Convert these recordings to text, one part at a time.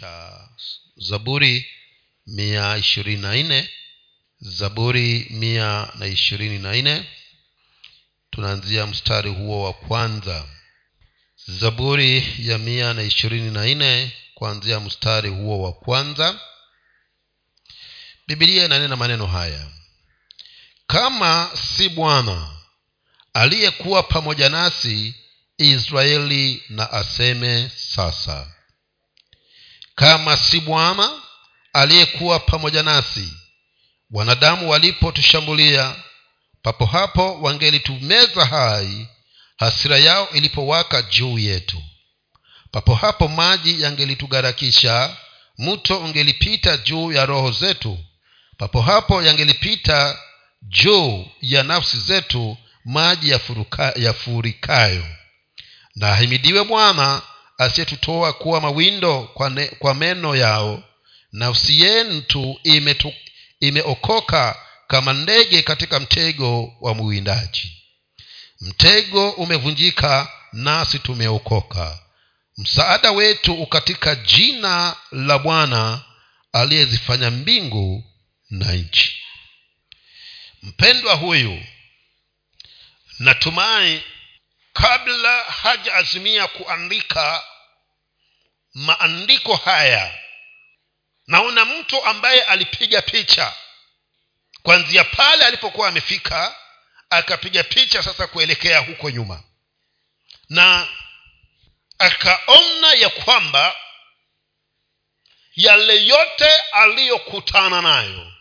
cha zaburi mia ishirini na nne. Zaburi mia na ishirini na nne. Tunaanzia mstari huo wa kwanza. Zaburi ya mia na ishirini na nne kuanzia mstari huo wa kwanza. Bibilia inanena maneno haya. Kama si bwana aliyekuwa pamoja nasi israeli na aseme sasa kama si bwana aliyekuwa pamoja nasi. Wanadamu walipotushambulia papo hapo wangelitumeza hai hasira yao ilipowaka juu yetu. Papo hapo maji yangelitugarakisha mto ungelipita juu ya roho zetu. Papo hapo yangelipita juu ya nafsi zetu maji yafurikayo. Na ahimidiwe bwana asiyetutoa kuwa mawindo kwa, ne, kwa meno yao nafsi yentu imeokoka kama ndege katika mtego wa mwindaji mtego umevunjika nasi tumeokoka. Msaada wetu ukatika jina la bwana aliyezifanya mbingu na nchi. Mpendwa huyu natumai kabla hajaazimia kuandika maandiko haya. Naona mtu ambaye alipiga picha. Kwanzia pale alipokuwa amefika akapiga picha sasa kuelekea huko nyuma. Na akaona ya kwamba yale yote aliyokutana nayo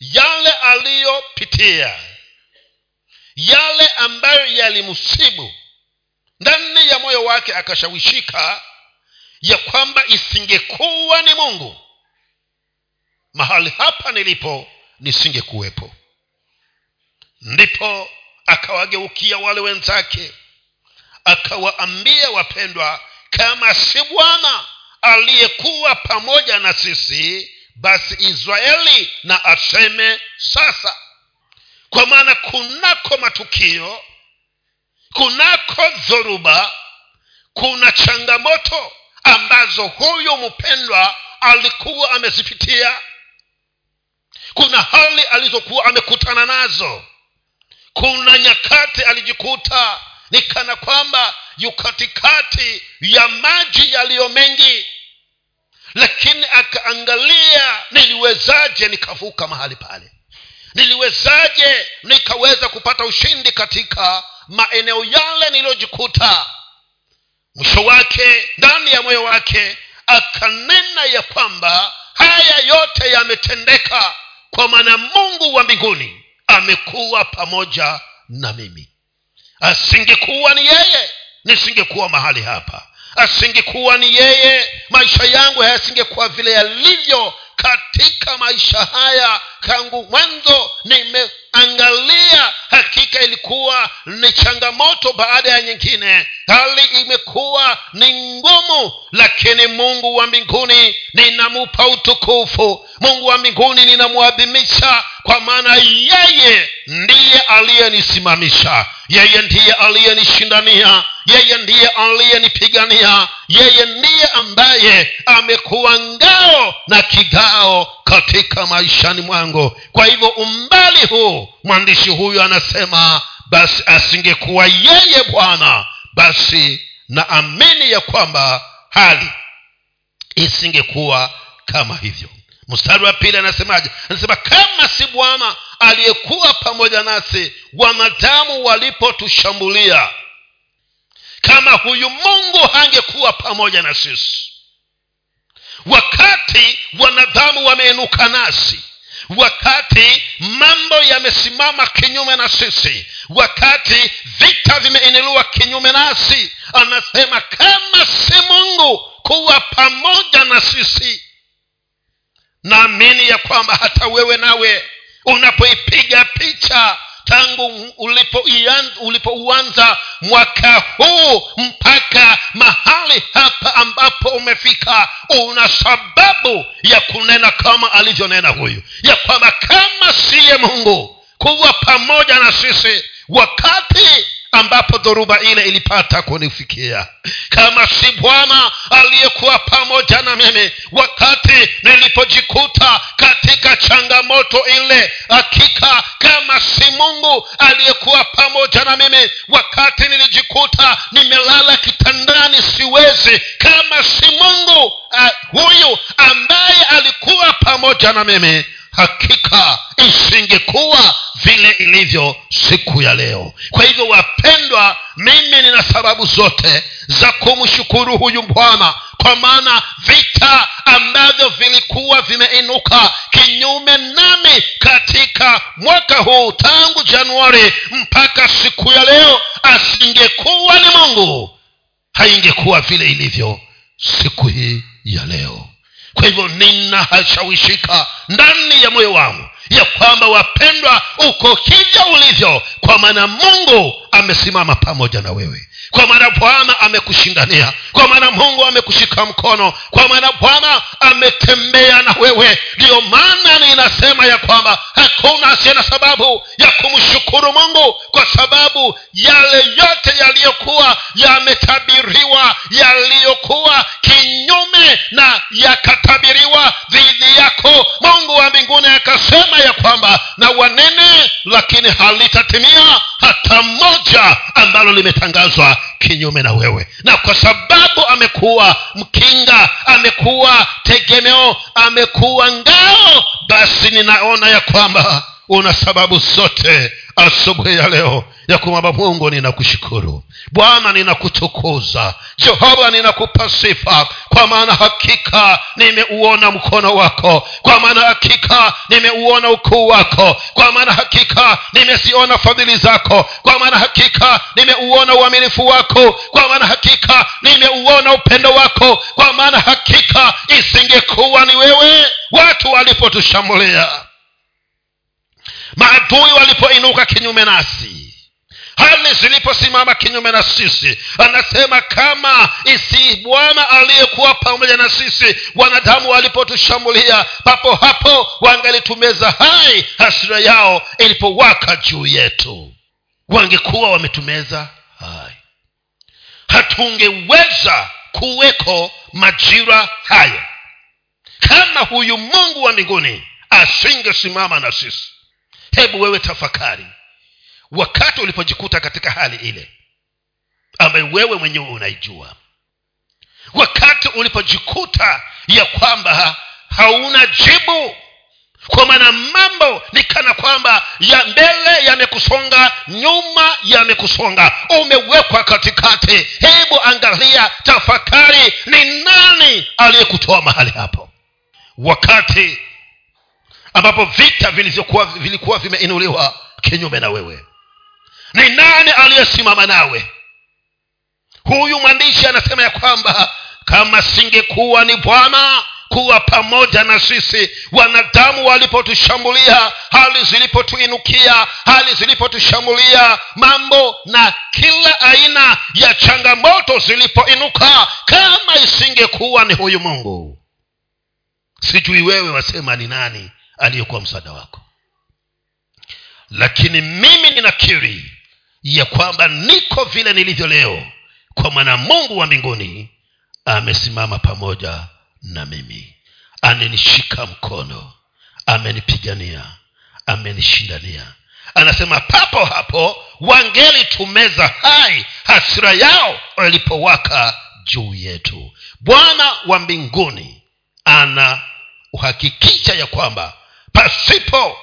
yale aliyopitia yale ambayo yalimsibu ndani ya moyo wake akashawishika ya kwamba isingekuwa ni mungu. Mahali hapa nilipo nisingekuwepo. Ndipo akawageukia wale wenzake akawaambia wapendwa kama si bwana aliyekuwa pamoja na sisi basi israeli na aseme sasa. Kwa maana kunako matukio kunako dhoruba kuna changamoto ambazo huyu mpendwa alikuwa amezipitia. Kuna hali alizokuwa amekutana nazo. Kuna nyakati alijikuta ni kana kwamba yu katikati ya maji yaliyo mengi. Lakini akaangalia niliwezaje nikavuka mahali pale? Niliwezaje nikaweza kupata ushindi katika maeneo yale niliyojikuta mwisho wake ndani ya moyo wake akanena ya kwamba haya yote yametendeka kwa maana mungu wa mbinguni amekuwa pamoja na mimi. Asingekuwa ni yeye nisingekuwa mahali hapa. Asingekuwa ni yeye maisha yangu hayasingekuwa vile yalivyo katika maisha haya tangu mwanzo nimeangalia hakika ilikuwa ni changamoto baada ya nyingine. Hali imekuwa ni ngumu lakini mungu wa mbinguni ninamupa utukufu. Mungu wa mbinguni ninamwadhimisha kwa maana yeye ndiye aliyenisimamisha. Yeye ndiye aliyenishindania yeye ndiye aliyenipigania yeye ndiye ambaye amekuwa ngao na kigao katika maishani mwangu. Kwa hivyo umbali huu mwandishi huyu anasema basi asingekuwa yeye bwana basi naamini ya kwamba hali isingekuwa kama hivyo. Mstari wa pili anasemaje? Anasema kama si bwana aliyekuwa pamoja nasi wanadamu walipotushambulia kama huyu mungu hangekuwa pamoja na sisi wakati wanadamu wameinuka nasi wakati mambo yamesimama kinyume na sisi wakati vita vimeinuliwa kinyume nasi anasema kama si mungu kuwa pamoja na sisi naamini ya kwamba hata wewe nawe unapoipiga picha tangu ulipouanza ulipo mwaka huu mpaka mahali hapa ambapo umefika una sababu ya kunena kama alivyonena huyu. Ya kwamba kama siye mungu kuwa pamoja na sisi wakati ambapo dhoruba ile ilipata kunifikia. Kama si bwana aliyekuwa pamoja na mimi wakati nilipojikuta katika changamoto ile hakika kama si mungu aliyekuwa pamoja na mimi wakati nilijikuta nimelala kitandani siwezi. Kama si mungu uh, huyu ambaye alikuwa pamoja na mimi hakika isingekuwa vile ilivyo siku ya leo. Kwa hivyo wapendwa mimi nina sababu zote za kumshukuru huyu bwana kwa maana vita ambavyo vilikuwa vimeinuka kinyume nami katika mwaka huu tangu januari mpaka siku ya leo asingekuwa ni mungu haingekuwa vile ilivyo siku hii ya leo kwa hivyo ninahashawishika ndani ya moyo wangu ya kwamba wapendwa uko hivyo ulivyo kwa maana mungu amesimama pamoja na wewe. Kwa maana bwana amekushindania kwa maana mungu amekushika mkono kwa maana bwana ametembea na wewe. Ndiyo maana ninasema ya kwamba hakuna asiye na sababu ya kumshukuru mungu kwa sababu yale yote yaliyokuwa yametabiriwa yaliyokuwa kinyume na yakatabiriwa dhidi yako mungu wa mbinguni akasema ya kwamba na wanene lakini halitatimia hata moja ambalo limetangazwa kinyume na wewe. Na kwa sababu amekuwa mkinga amekuwa tegemeo amekuwa ngao basi ninaona ya kwamba una sababu zote asubuhi ya leo ya kumwamba mungu ninakushukuru. Bwana ninakutukuza. Jehova ninakupa sifa. Kwa maana hakika nimeuona mkono wako. Kwa maana hakika nimeuona ukuu wako. Kwa maana hakika nimeziona fadhili zako. Kwa maana hakika nimeuona uaminifu wako. Kwa maana hakika nimeuona upendo wako. Kwa maana hakika isingekuwa ni wewe watu walipotushambulia maadui walipoinuka kinyume nasi hali ziliposimama kinyume na sisi anasema kama isi bwana aliyekuwa pamoja na sisi wanadamu walipotushambulia papo hapo wangelitumeza hai hasira yao ilipowaka juu yetu. Wangekuwa wametumeza hai. Hatungeweza kuweko majira hayo. Kama huyu mungu wa mbinguni asingesimama na sisi hebu wewe tafakari. Wakati ulipojikuta katika hali ile ambayo wewe mwenyewe unaijua. Wakati ulipojikuta ya kwamba hauna jibu kwa maana mambo ni kana kwamba ya mbele yamekusonga nyuma yamekusonga. Umewekwa katikati. Hebu angalia tafakari ni nani aliyekutoa mahali hapo. Wakati ambapo vita vilivyokuwa vilikuwa vimeinuliwa kinyume na wewe. Ni nani aliyesimama nawe? Huyu mwandishi anasema ya kwamba kama singekuwa ni bwana kuwa pamoja na sisi wanadamu walipotushambulia hali zilipotuinukia hali zilipotushambulia mambo na kila aina ya changamoto zilipoinuka kama isingekuwa ni huyu mungu. Sijui wewe wasema ni nani aliyekuwa msaada wako. Lakini mimi ninakiri ya kwamba niko vile nilivyo leo kwa maana mungu wa mbinguni amesimama pamoja na mimi. Amenishika mkono amenipigania amenishindania. Anasema papo hapo wangelitumeza hai hasira yao walipowaka juu yetu. Bwana wa mbinguni ana uhakikisha ya kwamba pasipo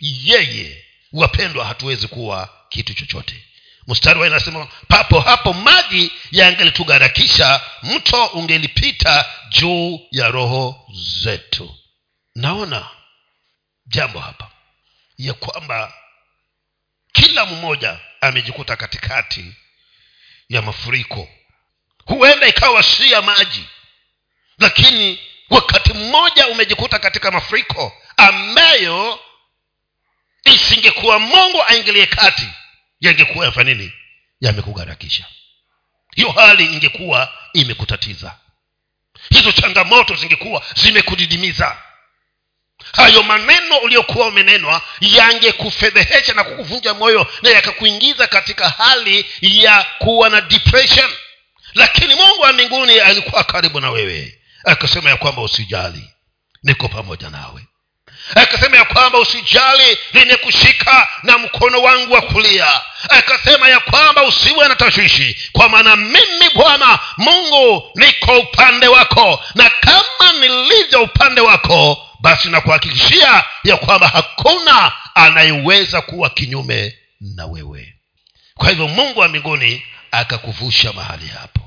yeye wapendwa hatuwezi kuwa kitu chochote. Mstari wa inasema papo hapo maji yangelitugharakisha mto ungelipita juu ya roho zetu. Naona jambo hapa ya kwamba kila mmoja amejikuta katikati ya mafuriko. Huenda ikawa si ya maji lakini wakati mmoja umejikuta katika mafuriko ambayo isingekuwa mungu aingilie kati yangekuwa yafanya nini? Yamekugharakisha hiyo hali ingekuwa imekutatiza. Hizo changamoto zingekuwa zimekudidimiza. Hayo maneno uliyokuwa umenenwa yangekufedhehesha na kukuvunja moyo na yakakuingiza katika hali ya kuwa na depression. Lakini mungu wa mbinguni alikuwa karibu na wewe akasema ya kwamba usijali niko pamoja nawe akasema ya kwamba usijali nimekushika na mkono wangu wa kulia. Akasema ya kwamba usiwe na tashwishi kwa maana mimi bwana mungu niko upande wako na kama nilivyo upande wako basi nakuhakikishia ya kwamba hakuna anayeweza kuwa kinyume na wewe. Kwa hivyo mungu wa mbinguni akakuvusha mahali hapo.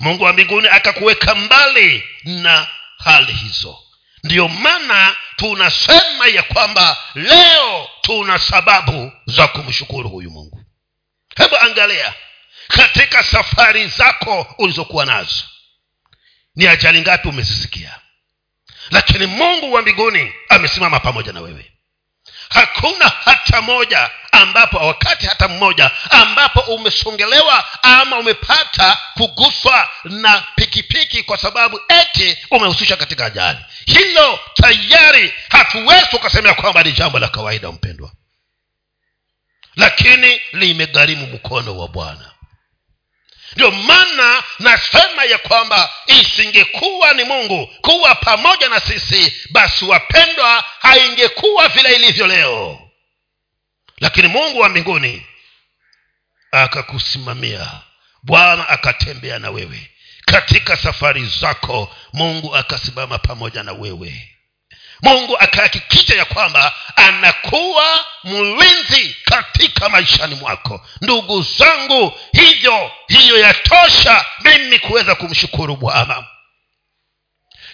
Mungu wa mbinguni akakuweka mbali na hali hizo ndiyo maana tunasema ya kwamba leo tuna sababu za kumshukuru huyu mungu. Hebu angalia katika safari zako ulizokuwa nazo. Ni ajali ngapi umezisikia? Lakini mungu wa mbinguni amesimama pamoja na wewe hakuna hata moja ambapo wakati hata mmoja ambapo umesongelewa ama umepata kuguswa na pikipiki kwa sababu eti umehusisha katika ajali. Hilo tayari hatuwezi ukasemea kwamba ni jambo la kawaida mpendwa. Lakini limegharimu mkono wa bwana ndio maana nasema ya kwamba isingekuwa ni mungu kuwa pamoja na sisi basi wapendwa haingekuwa vile ilivyo leo. Lakini mungu wa mbinguni akakusimamia. Bwana akatembea na wewe. Katika safari zako mungu akasimama pamoja na wewe mungu akahakikisha ya kwamba anakuwa mlinzi katika maishani mwako. Ndugu zangu hivyo hiyo yatosha mimi kuweza kumshukuru bwana.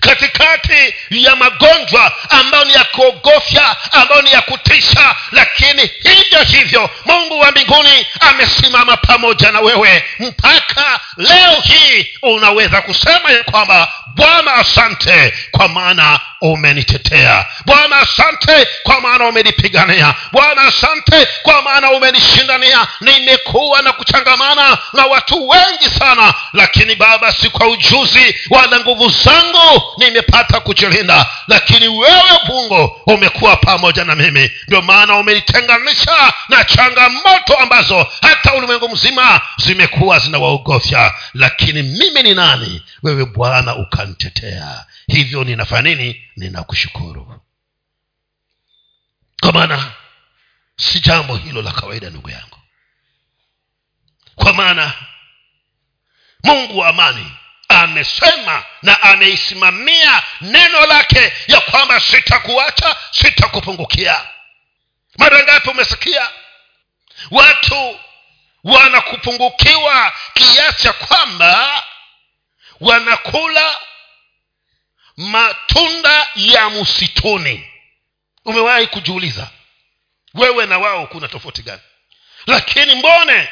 Katikati ya magonjwa ambayo ni ya kuogofya ambayo ni ya kutisha lakini hivyo hivyo mungu wa mbinguni amesimama pamoja na wewe. Mpaka leo hii unaweza kusema ya kwamba bwana asante kwa maana umenitetea. Bwana asante kwa maana umenipigania. Bwana asante kwa maana umenishindania. Nimekuwa na kuchangamana na watu wengi sana lakini baba si kwa ujuzi wala nguvu zangu nimepata kujilinda. Lakini wewe mungu umekuwa pamoja na mimi. Ndio maana umenitenganisha na changamoto ambazo hata ulimwengu mzima zimekuwa zinawaogofya. Lakini mimi ni nani? Wewe bwana ukanitetea hivyo ninafanya nini? Ninakushukuru. Kwa maana si jambo hilo la kawaida ndugu yangu. Kwa maana mungu wa amani amesema na ameisimamia neno lake ya kwamba sitakuacha sitakupungukia. Mara ngapi umesikia? Watu wanakupungukiwa kiasi cha kwamba wanakula matunda ya msituni. Umewahi kujiuliza wewe na wao kuna tofauti gani? Lakini mbone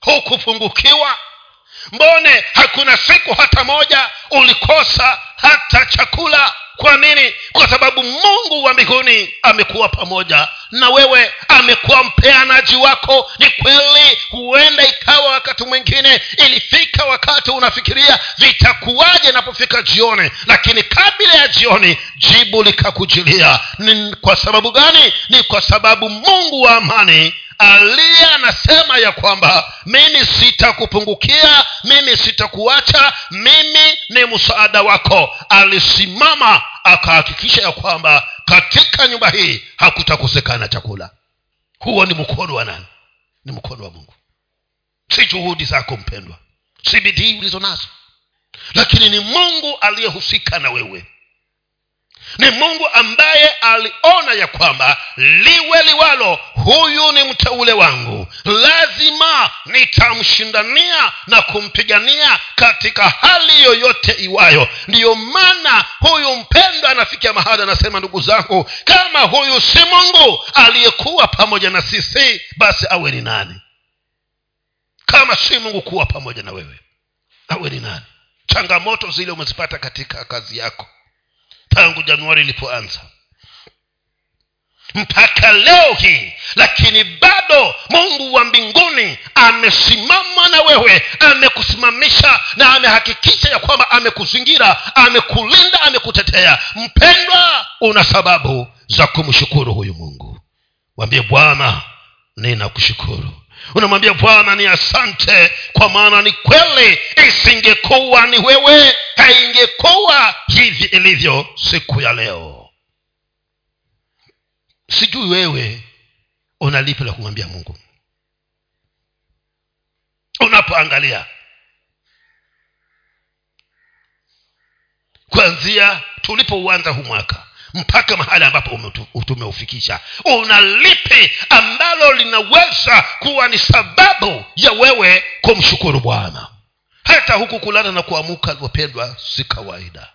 hukupungukiwa? Mbone hakuna siku hata moja ulikosa hata chakula kwa nini? Kwa sababu mungu wa mbinguni amekuwa pamoja na wewe amekuwa mpeanaji wako. Ni kweli huenda ikawa wakati mwingine ilifika wakati unafikiria vitakuwaje inapofika jioni lakini kabla ya jioni jibu likakujilia. Ni kwa sababu gani? Ni kwa sababu mungu wa amani aliye anasema ya kwamba mimi sitakupungukia mimi sitakuacha mimi ni msaada wako alisimama akahakikisha ya kwamba katika nyumba hii hakutakosekana chakula. Huo ni mkono wa nani? Ni mkono wa mungu. Si juhudi zako mpendwa si bidii ulizo nazo lakini ni mungu aliyehusika na wewe ni mungu ambaye aliona ya kwamba liwe liwalo huyu ni mteule wangu. Lazima nitamshindania na kumpigania katika hali yoyote iwayo. Ndiyo maana huyu mpendwa anafikia mahali anasema ndugu zangu kama huyu si mungu aliyekuwa pamoja na sisi basi awe ni nani? Kama si mungu kuwa pamoja na wewe awe ni nani? Changamoto zile umezipata katika kazi yako tangu januari ilipoanza. Mpaka leo hii lakini bado mungu wa mbinguni amesimama na wewe amekusimamisha na amehakikisha ya kwamba amekuzingira amekulinda amekutetea. Mpendwa una sababu za kumshukuru huyu mungu. Mwambie bwana ninakushukuru unamwambia bwana ni asante kwa maana ni kweli isingekuwa ni wewe haingekuwa hivi ilivyo siku ya leo. Sijui wewe una lipi la kumwambia mungu. Unapoangalia kuanzia tulipouanza huu mwaka mpaka mahali ambapo tumeufikisha. Una lipi ambalo linaweza kuwa ni sababu ya wewe kumshukuru bwana? Hata huku kulala na kuamuka wapendwa si kawaida.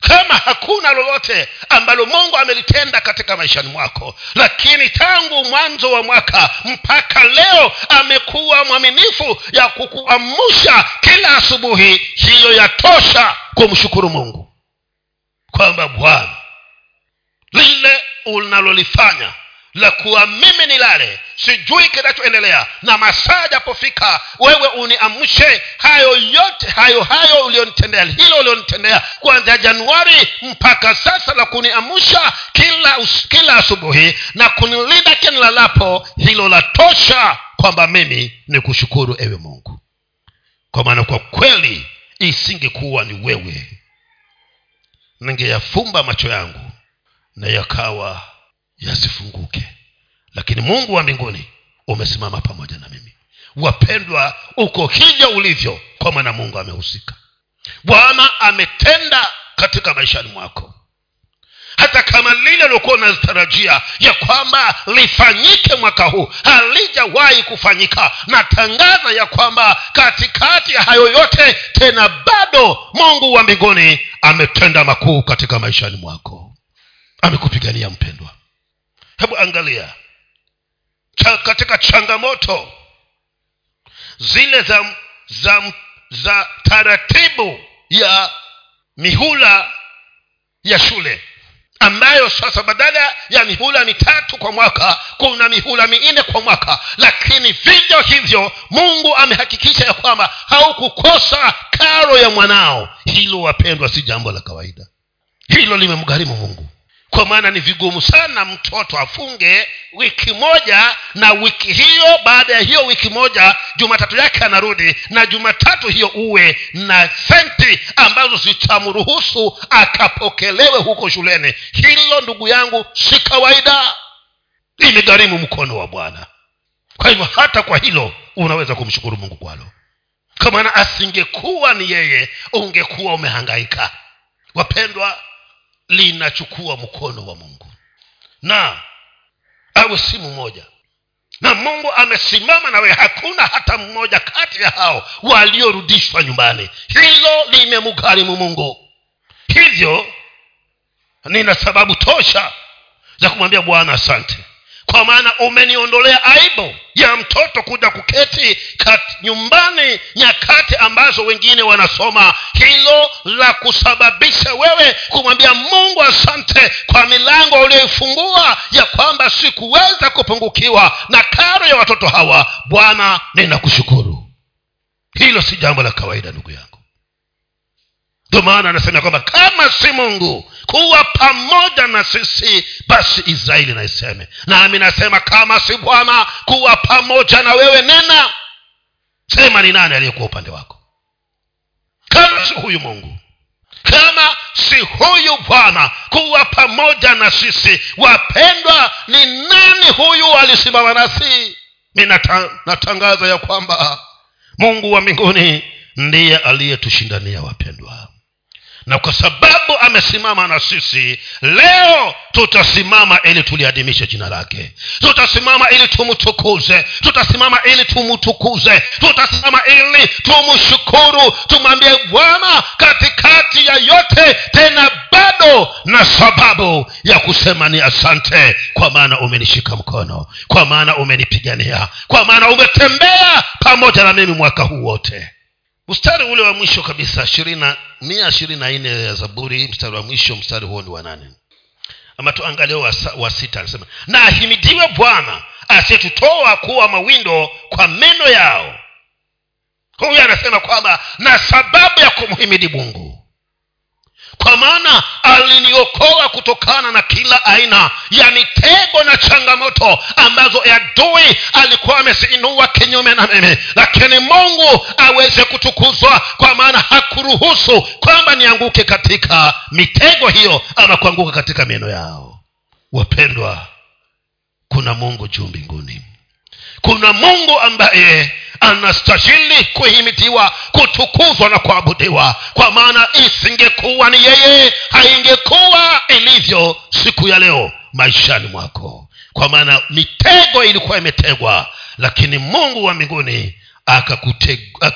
Kama hakuna lolote ambalo mungu amelitenda katika maishani mwako lakini tangu mwanzo wa mwaka mpaka leo amekuwa mwaminifu ya kukuamusha kila asubuhi hiyo yatosha kumshukuru mungu. Kwamba bwana lile unalolifanya. La kuwa mimi nilale sijui kinachoendelea na masaa japofika wewe uniamshe hayo yote hayo hayo ulionitendea hilo ulionitendea kuanzia januari mpaka sasa la kuniamsha kila kila asubuhi na kunilinda kinilalapo hilo la tosha kwamba mimi ni kushukuru ewe mungu. Kwa maana kwa kweli isingekuwa ni wewe ningeyafumba macho yangu na yakawa yasifunguke. Lakini mungu wa mbinguni umesimama pamoja na mimi. Wapendwa uko hivyo ulivyo kwa maana mungu amehusika. Bwana ametenda katika maishani mwako. Hata kama lile uliokuwa unatarajia ya kwamba lifanyike mwaka huu halijawahi kufanyika. Natangaza ya kwamba katikati ya hayo yote tena bado mungu wa mbinguni ametenda makuu katika maishani mwako amekupigania mpendwa. Hebu angalia. Cha, katika changamoto zile za za za taratibu ya mihula ya shule ambayo sasa badala ya mihula mitatu kwa mwaka kuna mihula minne kwa mwaka. Lakini vivyo hivyo mungu amehakikisha ya kwamba haukukosa karo ya mwanao. Hilo wapendwa si jambo la kawaida. Hilo limemgharimu mungu kwa maana ni vigumu sana mtoto afunge wiki moja na wiki hiyo baada ya hiyo wiki moja jumatatu yake anarudi na jumatatu hiyo uwe na senti ambazo zitamruhusu akapokelewe huko shuleni. Hilo ndugu yangu si kawaida. Imegharimu mkono wa bwana. Kwa hivyo hata kwa hilo unaweza kumshukuru mungu kwalo. Kwa maana asingekuwa ni yeye ungekuwa umehangaika. Wapendwa linachukua mkono wa mungu. Na awe si mmoja. Na mungu amesimama nawe hakuna hata mmoja kati ya hao waliorudishwa nyumbani. Hilo limemgharimu mungu. Hivyo nina sababu tosha za kumwambia bwana asante kwa maana umeniondolea aibu ya mtoto kuja kuketi kat, nyumbani nyakati ambazo wengine wanasoma. Hilo la kusababisha wewe kumwambia mungu asante kwa milango uliyoifungua ya kwamba sikuweza kupungukiwa na karo ya watoto hawa. Bwana ninakushukuru. Hilo si jambo la kawaida ndugu yangu ndio maana anasema kwamba kama si mungu kuwa pamoja na sisi basi israeli naiseme nami nasema kama si bwana kuwa pamoja na wewe. Nena sema ni nani aliyekuwa upande wako. Kama si huyu mungu kama si huyu bwana kuwa pamoja na sisi. Wapendwa ni nani huyu alisimama nasi? Mi nata, natangaza ya kwamba mungu wa mbinguni ndiye aliyetushindania wapendwa na kwa sababu amesimama na sisi leo tutasimama ili tuliadhimishe jina lake. Tutasimama ili tumtukuze. Tutasimama ili tumtukuze. Tutasimama ili tumshukuru. Tumwambie bwana katikati ya yote tena bado na sababu ya kusema ni asante. Kwa maana umenishika mkono. Kwa maana umenipigania kwa maana umetembea pamoja na mimi mwaka huu wote mstari ule wa mwisho kabisa mia ishirini na nne ya zaburi mstari wa mwisho mstari huo ni wa nane ama tuangalie wa, wa sita anasema na ahimidiwe bwana asiyetutoa kuwa mawindo kwa meno yao. Huyu anasema kwamba na sababu ya kumhimidi mungu kwa maana aliniokoa kutokana na kila aina ya mitego na changamoto ambazo adui alikuwa ameziinua kinyume na mimi. Lakini mungu aweze kutukuzwa kwa maana hakuruhusu kwamba nianguke katika mitego hiyo ama kuanguka katika meno yao. Wapendwa kuna mungu juu mbinguni. Kuna mungu ambaye anastahili kuhimitiwa kutukuzwa na kuabudiwa. Kwa maana isingekuwa ni yeye haingekuwa ilivyo siku ya leo maishani mwako. Kwa maana mitego ilikuwa imetegwa lakini mungu wa mbinguni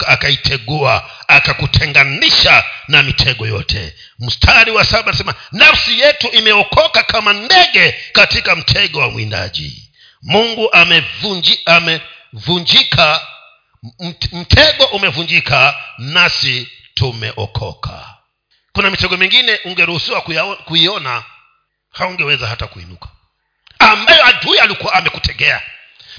akaitegua akakutenganisha na mitego yote. Mstari wa saba anasema nafsi yetu imeokoka kama ndege katika mtego wa mwindaji. Mungu amevunji, amevunjika mtego umevunjika nasi tumeokoka. Kuna mitego mingine ungeruhusiwa kuiona haungeweza hata kuinuka. Ambayo adui alikuwa amekutegea.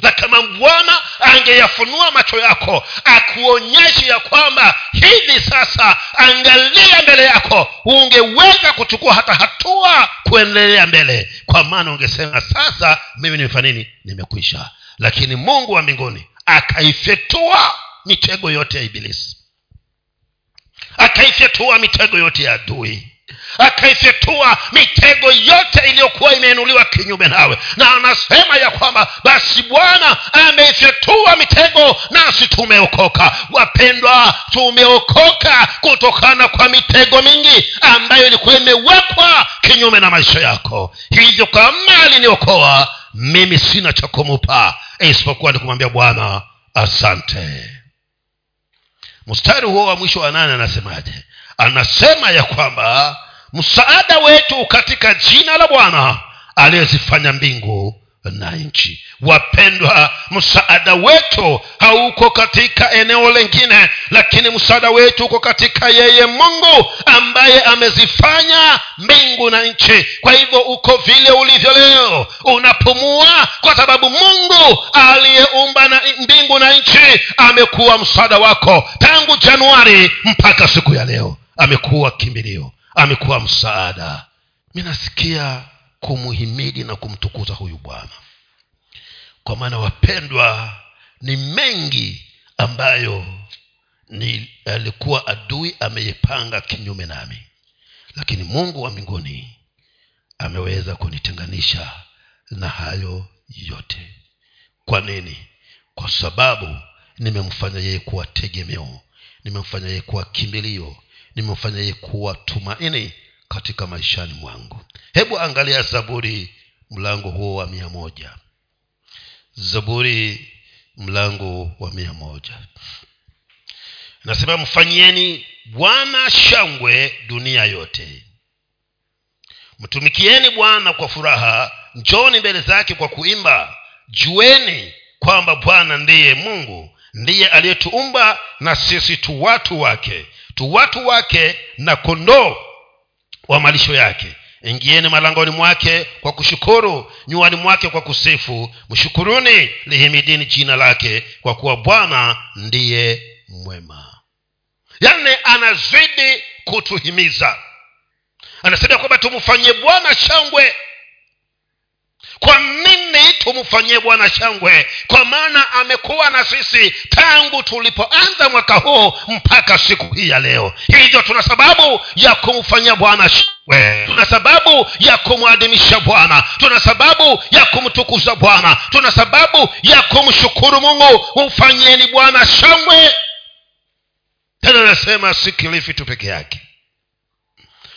Na kama bwana angeyafunua macho yako akuonyeshe ya kwamba hivi sasa angalia mbele yako ungeweza kuchukua hata hatua kuendelea mbele. Kwa maana ungesema sasa mimi nimefanya nini? Nimekwisha. Lakini mungu wa mbinguni akaifyetua mitego yote ya ibilisi. Akaifyetua mitego yote ya adui. Akaifyetua mitego yote iliyokuwa imeinuliwa kinyume nawe. Na anasema ya kwamba basi bwana ameifyetua mitego nasi tumeokoka. Wapendwa tumeokoka kutokana kwa mitego mingi ambayo ilikuwa imewekwa kinyume na maisha yako. Hivyo kama aliniokoa mimi sina cha kumupa isipokuwa ni kumwambia bwana asante. Mstari huo wa mwisho wa nane anasemaje? Anasema ya kwamba msaada wetu katika jina la bwana aliyezifanya mbingu na nchi. Wapendwa msaada wetu hauko katika eneo lingine lakini msaada wetu uko katika yeye mungu ambaye amezifanya mbingu na nchi. Kwa hivyo uko vile ulivyo leo. Unapumua kwa sababu mungu aliyeumba na mbingu na nchi amekuwa msaada wako tangu januari mpaka siku ya leo. Amekuwa kimbilio amekuwa msaada. Minasikia kumuhimidi na kumtukuza huyu bwana. Kwa maana wapendwa ni mengi ambayo ni alikuwa adui ameyepanga kinyume nami. Lakini mungu wa mbinguni ameweza kunitenganisha na hayo yote. Kwa nini? Kwa sababu nimemfanya yeye kuwa tegemeo nimemfanya yeye kuwa kimbilio nimemfanya yeye kuwa tumaini katika maishani mwangu. Hebu angalia zaburi mlango huo wa mia moja. Zaburi mlango wa mia moja. Nasema mfanyieni bwana shangwe dunia yote. Mtumikieni bwana kwa furaha njoni mbele zake kwa kuimba. Jueni kwamba bwana ndiye mungu ndiye aliyetuumba na sisi tu watu wake tu watu wake na kondoo wa malisho yake. Ingieni malangoni mwake kwa kushukuru nyuani mwake kwa kusifu. Mshukuruni lihimidini jina lake kwa kuwa bwana ndiye mwema. Yani anazidi kutuhimiza. Anasema kwamba tumfanyie bwana shangwe. Kwa nini tumfanyie bwana shangwe. Kwa maana amekuwa na sisi tangu tulipoanza mwaka huu mpaka siku hii ya leo. Hivyo tuna sababu ya kumfanyia bwana shangwe. Tuna sababu ya kumwadhimisha bwana. Tuna sababu ya kumtukuza bwana. Tuna sababu ya kumshukuru mungu. Mfanyeni bwana shangwe. Tena anasema si kilifi tu peke yake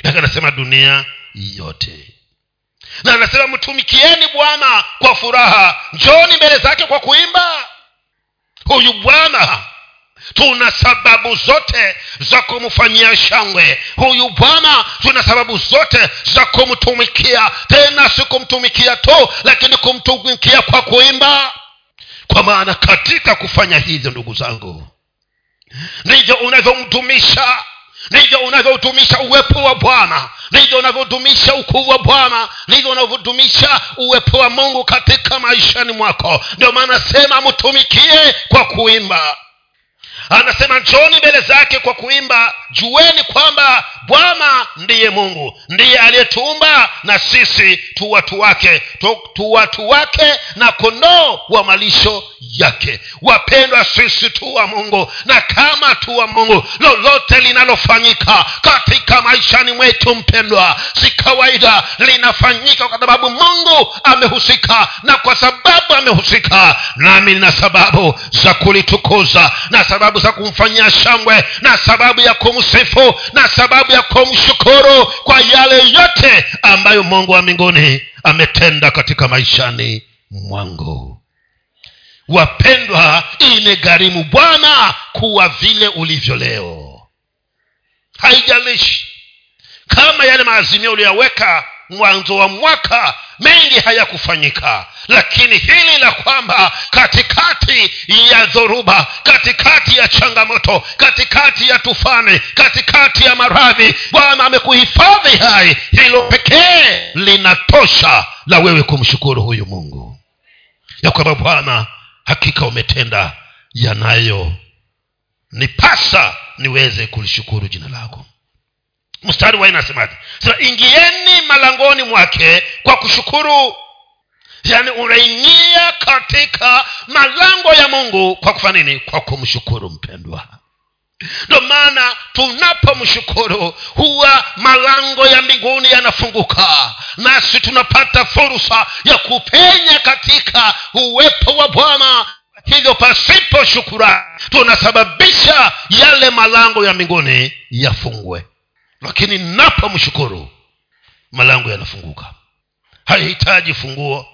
lakini anasema dunia yote na anasema mtumikieni bwana kwa furaha. Njoni mbele zake kwa kuimba. Huyu bwana tuna sababu zote za kumfanyia shangwe. Huyu bwana tuna sababu zote za kumtumikia. Tena si kumtumikia tu lakini kumtumikia kwa kuimba. Kwa maana katika kufanya hivyo ndugu zangu ndivyo unavyomtumisha ndivyo unavyohudumisha uwepo wa bwana. Ndivyo unavyohudumisha ukuu wa bwana. Ndivyo unavyohudumisha uwepo wa mungu katika maishani mwako. Ndio maana sema mtumikie kwa kuimba. Anasema njoni mbele zake kwa kuimba jueni kwamba bwana ndiye mungu ndiye aliyetuumba na sisi tu watu wake tu, tu watu wake na kondoo wa malisho yake. Wapendwa sisi tu wa mungu na kama tu wa mungu lolote linalofanyika katika maishani mwetu mpendwa si kawaida linafanyika kwa sababu mungu amehusika na kwa sababu amehusika nami nina sababu za kulitukuza na sababu za kumfanyia shangwe na sababu ya kumsifu na sababu ya kumshukuru kwa yale yote ambayo mungu wa mbinguni ametenda katika maishani mwangu. Wapendwa imegharimu bwana kuwa vile ulivyo leo. Haijalishi kama yale maazimio uliyoyaweka mwanzo wa mwaka mengi hayakufanyika. Lakini hili la kwamba katikati ya dhoruba katikati ya changamoto katikati ya tufani katikati ya maradhi bwana amekuhifadhi hai. Hilo pekee linatosha la wewe kumshukuru huyu mungu. Ya kwamba bwana hakika umetenda yanayo nipasa niweze kulishukuru jina lako mstari wa inasemaje? Sema ingieni malangoni mwake kwa kushukuru. Yaani unaingia katika malango ya mungu kwa kufanya nini? Kwa kumshukuru mpendwa. Ndo maana tunapomshukuru huwa malango ya mbinguni yanafunguka. Nasi tunapata fursa ya kupenya katika uwepo wa bwana. Hivyo pasipo shukurani tunasababisha yale malango ya mbinguni yafungwe lakini napomshukuru malango yanafunguka. Haihitaji funguo.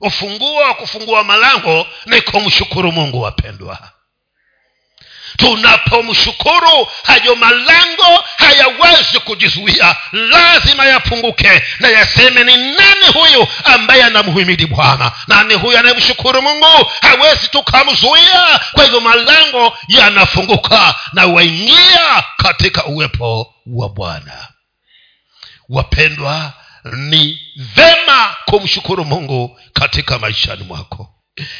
Ufunguo wa kufungua malango ni kumshukuru mungu wapendwa. Tunapomshukuru hayo malango hayawezi kujizuia. Lazima yapunguke na yaseme ni nani huyu ambaye anamhimidi bwana? Nani huyu anayemshukuru mungu? Hawezi tukamzuia. Kwa hivyo malango yanafunguka na waingia katika uwepo wa bwana. Wapendwa ni vema kumshukuru mungu katika maishani mwako.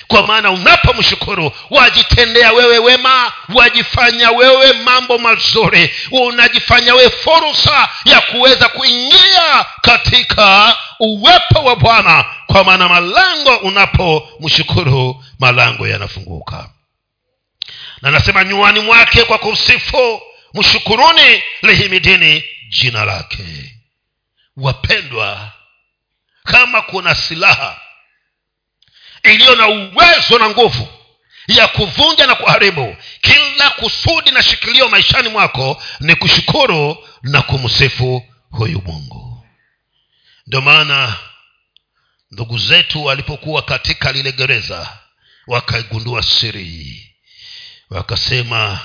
Kwa maana unapomshukuru wajitendea wewe wema wajifanya wewe mambo mazuri unajifanya wewe fursa ya kuweza kuingia katika uwepo wa bwana. Kwa maana malango unapomshukuru malango yanafunguka. Na nasema nyuani mwake kwa kumsifu mshukuruni lihimidini jina lake. Wapendwa kama kuna silaha iliyo na uwezo na nguvu ya kuvunja na kuharibu kila kusudi na shikilio maishani mwako ni kushukuru na kumsifu huyu mungu. Ndio maana ndugu zetu walipokuwa katika lile gereza wakaigundua siri hii wakasema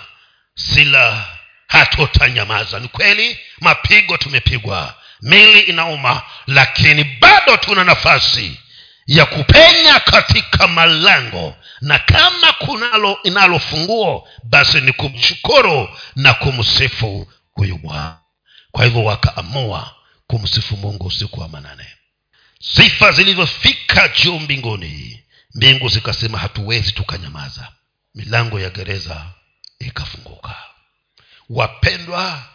sila hatutanyamaza. Ni kweli mapigo tumepigwa mili inauma lakini bado tuna nafasi ya kupenya katika malango. Na kama kunalo inalo funguo basi ni kumshukuru na kumsifu huyu bwana. Kwa hivyo wakaamua kumsifu mungu usiku wa manane. Sifa zilivyofika juu mbinguni mbingu zikasema hatuwezi tukanyamaza. Milango ya gereza ikafunguka wapendwa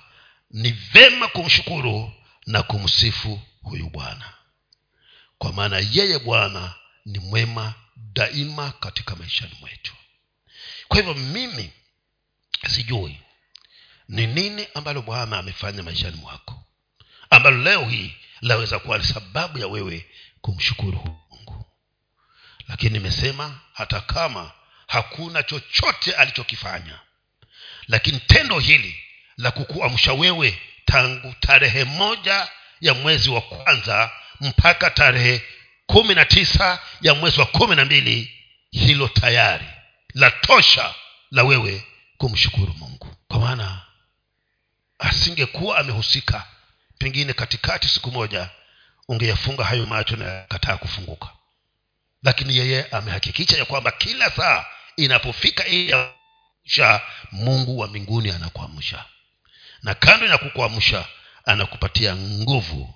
ni vema kumshukuru na kumsifu huyu bwana. Kwa maana yeye bwana ni mwema daima katika maishani mwetu. Kwa hivyo mimi sijui ni nini ambalo bwana amefanya maishani mwako ambalo leo hii laweza kuwa ni sababu ya wewe kumshukuru mungu. Lakini nimesema hata kama hakuna chochote alichokifanya lakini tendo hili la kukuamsha wewe tangu tarehe moja ya mwezi wa kwanza mpaka tarehe kumi na tisa ya mwezi wa kumi na mbili hilo tayari la tosha la wewe kumshukuru mungu. Kwa maana asingekuwa amehusika pengine katikati siku moja ungeyafunga hayo macho na yakataa kufunguka. Lakini yeye amehakikisha ya kwamba kila saa inapofika ili mungu wa mbinguni anakuamsha. Na kando ya kukuamsha anakupatia nguvu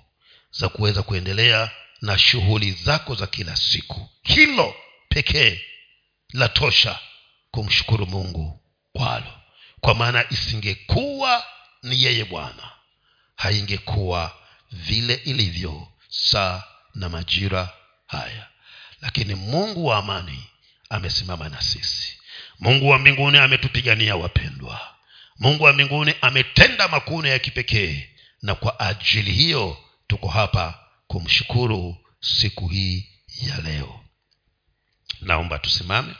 za kuweza kuendelea na shughuli zako za kila siku. Hilo pekee la tosha kumshukuru mungu kwalo. Kwa maana isingekuwa ni yeye bwana haingekuwa vile ilivyo saa na majira haya. Lakini mungu wa amani amesimama na sisi mungu wa mbinguni ametupigania wapendwa. Mungu wa mbinguni ametenda makuno ya kipekee. Na kwa ajili hiyo tuko hapa kumshukuru siku hii ya leo. Naomba tusimame